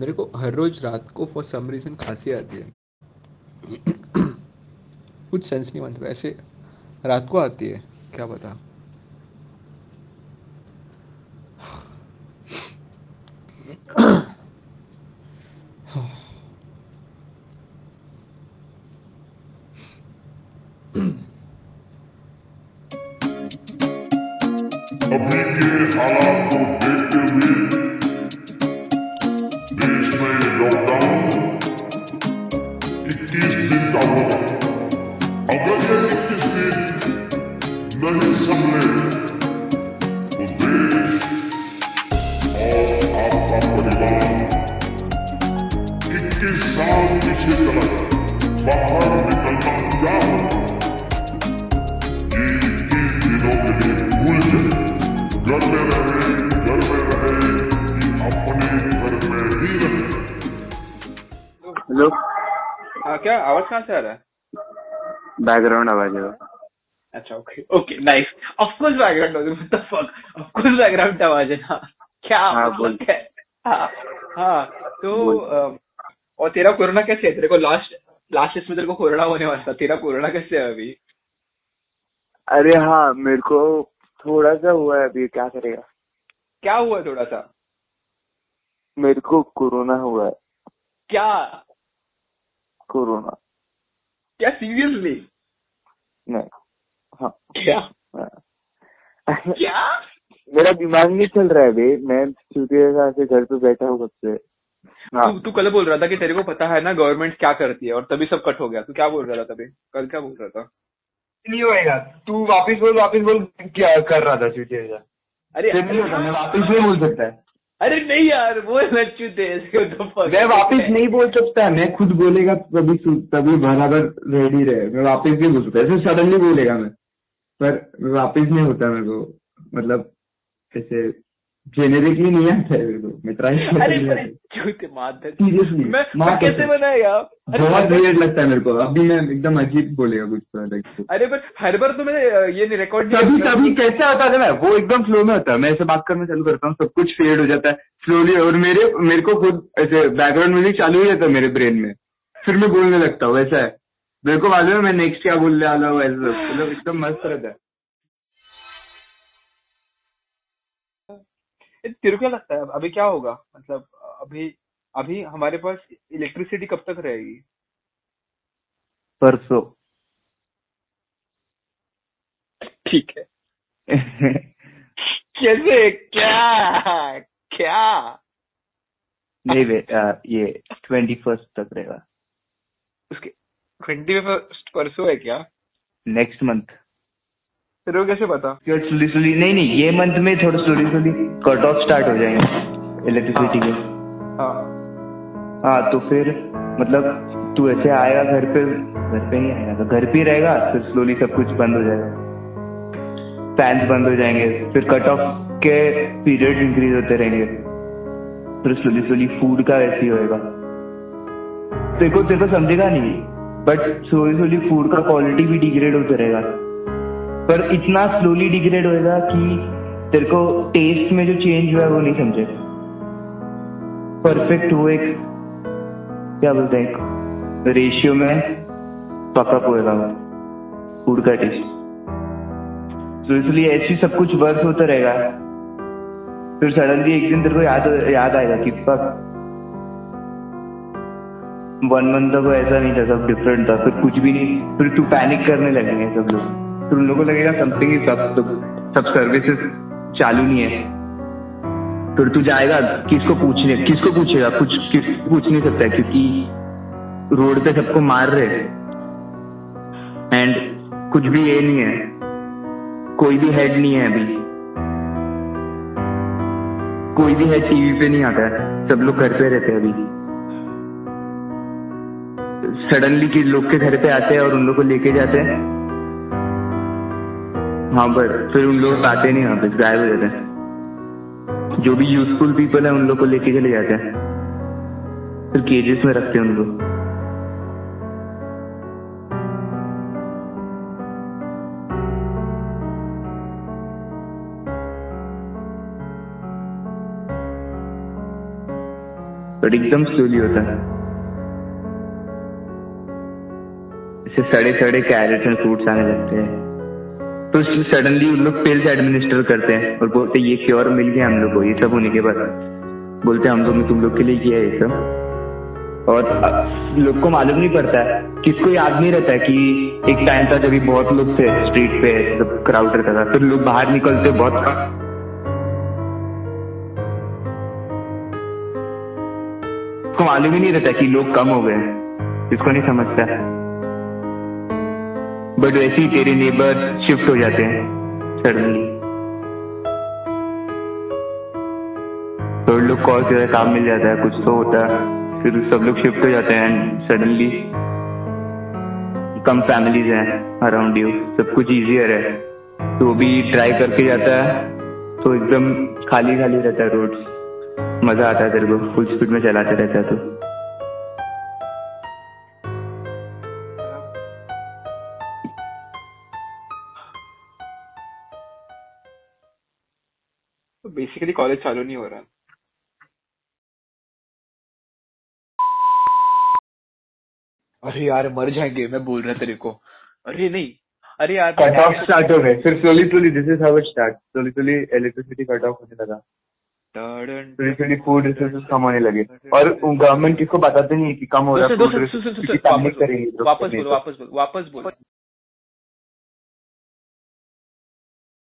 मेरे को हर रोज रात को फॉर सम रीज़न खांसी आती है। कुछ सेंस नहीं बनता। ऐसे रात को आती है, क्या पता? अभी के हालात को देखते हुए अगर ये 21 दिन नहीं संभले देश और आपका परिवार 21 साल पीछे चला बाहर निकलना क्या होगा ये 21 दिनों के लिए भूल जाए घर में रहे घर में रहे कि अपने ही रहे हेलो। हाँ क्या आवाज़ कहाँ से आ रहा है? बैकग्राउंड आवाज़ है। अच्छा okay okay nice of course background आवाज़ what the fuck of course background आवाज़ है ना। क्या हाँ, बोल। हाँ? हाँ तो। और तेरा कोरोना कैसे है? तेरे को लास्ट लास्ट इसमें तेरे को कोरोना होने वाला था। तेरा कोरोना कैसे है अभी? अरे हाँ मेरे को थोड़ा सा हुआ है अभी क्या करेगा? क्या हुआ थोड़ा सा? मेरे को कोरोना हुआ है। क्या? कोरोना। क्या सीरियसली नहीं। हाँ। क्या? हाँ। मेरा दिमाग नहीं चल रहा है बे। मैं चूतिया से घर पे बैठा हूँ कब से। हाँ। तू तू कल बोल रहा था कि तेरे को पता है ना गवर्नमेंट क्या करती है और तभी सब कट हो गया। तू क्या बोल रहा था तभी? कल क्या बोल रहा था? नहीं होएगा। तू वापिस बोल वापिस बोल क्या कर रहा था चूतिया अरे फिर नहीं होता। मैं वापिस नहीं बोल सकता। है अरे नहीं यार वो लच्चू थे मैं वापिस नहीं बोल सकता मैं खुद बोलेगा तभी तभी बराबर रेडी रहे मैं वापिस नहीं बोल सकता ऐसे सडनली बोलेगा मैं। पर वापिस नहीं होता मेरे को मतलब ऐसे जेनेरिकली नहीं आता है मेरे को मैं ट्राई सीरियसली मैं मैं कैसे? बनाएगा बहुत वेird लगता है मेरे को। अभी मैं एकदम अजीब बोलेगा कुछ तो like अरे पर हर बार तो मैंने ये नहीं रिकॉर्ड तभी तभी कैसे होता है ना? वो एकदम फ्लो में होता है। मैं ऐसे बात करना चालू करता हूँ सब कुछ फेड हो जाता है स्लोली और मेरे मेरे को खुद ऐसे बैकग्राउंड म्यूज़िक चालू हो जाता है मेरे ब्रेन में। फिर मैं बोलने लगता हूँ वैसा है। मेरे को मालूम है मैं नेक्स्ट क्या बोलने वाला हूँ ऐसा मतलब एकदम मस्त रहता है। तेरे को क्या लगता है? अभी क्या होगा? मतलब अभी अभी हमारे पास इलेक्ट्रिसिटी कब तक रहेगी? परसों। ठीक है। कैसे? क्या? क्या? नहीं बे आ, ये ट्वेंटी फ़र्स्ट तक रहेगा। उसके ट्वेंटी फ़र्स्ट परसों है क्या? नेक्स्ट मंथ तेरे को कैसे पता? स्लोली स्लोली नहीं नहीं ये मंथ में थोड़ा slowly slowly cut off start हो जाएँगे इलेक्ट्रिसिटी के। हाँ। हाँ तो फिर मतलब तू ऐसे आएगा घर पे घर पे नहीं आएगा तो घर पे ही रहेगा फिर स्लोली सब कुछ बंद हो जाएगा। फैंस बंद हो जाएँगे फिर कट ऑफ़ के पीरियड इंक्रीज होते रहेंगे। फिर स्लोली स्लोली फ़ूड का वैसे ही होएगा। तेरे को तेरे को समझेगा नहीं बट स्लोली स्लोली फ़ूड का क्वालिटी भी डिग्रेड होता रहेगा। पर इतना स्लोली डिग्रेड होएगा कि तेरे को टेस्ट में जो चेंज हुआ है वो नहीं समझे। परफेक्ट वो एक, क्या बोलते हैं रेशियो में पकअप होएगा वो फ़ूड का टेस्ट तो इसलिए ऐसे सब कुछ वर्क होता रहेगा। फिर सडनली एक दिन तेरे को याद याद आएगा कि फक वन मंथ तक ऐसा नहीं था, सब डिफरेंट था, फिर कुछ भी नहीं, फिर तू पैनिक करने लगेंगे सब लोग। फिर उन लोगों को लगेगा समथिंग इज़ सब सब सर्विसेज़ चालू नहीं है। फिर तू जाएगा, किसको पूछने, किसको पूछेगा? कुछ, किस, पूछ नहीं सकता है, क्योंकि रोड पे सबको मार रहे एंड कुछ भी ये नहीं है। कोई भी हेड नहीं है अभी। कोई भी हेड टीवी पे नहीं आता है। सब लोग घर पे रहते हैं अभी। सडनली कि लोग के घर पे आते हैं और उन लोग को लेके जाते हैं। हाँ पर फिर उन लोग आते नहीं वापस गायब हो जाते हैं। जो भी यूजफुल पीपल है, उन लोग को लेके चले जाते हैं। फिर केजेस में रखते हैं उन लोग बट एकदम स्लोली होता है। सड़े सड़े कैरेट्स एंड फ्रूट्स आने लगते हैं। तो सडनली उन लोग पिल्स एडमिनिस्टर करते हैं और बोलते हैं, ये क्योर मिल गया हम लोग को ये सब होने के बाद। बोलते हैं, हम लोग ने तुम लोग के लिए किया है ये सब। और लोग को मालूम नहीं पड़ता है किसको याद नहीं रहता है कि एक टाइम था जब बहुत लोग थे स्ट्रीट पे सब क्राउड रहता था फिर लोग बाहर निकलते बहुत मालूम ही नहीं रहता कि लोग कम हो गए इसको नहीं समझता। बट वैसे ही तेरे नेबर शिफ्ट हो जाते हैं सडनली तो लोग कॉल से काम मिल जाता है, कुछ तो होता है, फिर सब लोग शिफ्ट हो जाते हैं सडनली कम फैमिलीज़ हैं अराउंड यू सब कुछ इजियर है। तो भी ट्राई करके जाता है तो एकदम खाली खाली रहता है रोड्स मज़ा आता है तेरे को फुल स्पीड में चलाते रहता है तो। तो बेसिकली कॉलेज चालू नहीं हो रहा अरे यार मर जाएँगे मैं बोल रहा तेरे को। अरे नहीं अरे यार कट ऑफ़ स्टार्ट हो गए फिर slowly slowly this is how it start slowly slowly electricity cut off होने लगा। स्लोली स्लोली फ़ूड रिसोर्सेज कम होने लगे। और गवर्नमेंट किसको बताते नहीं है कि कम हो रहा है करेंगे वापस बोलो तो। वापस बोलो वापस बोलो।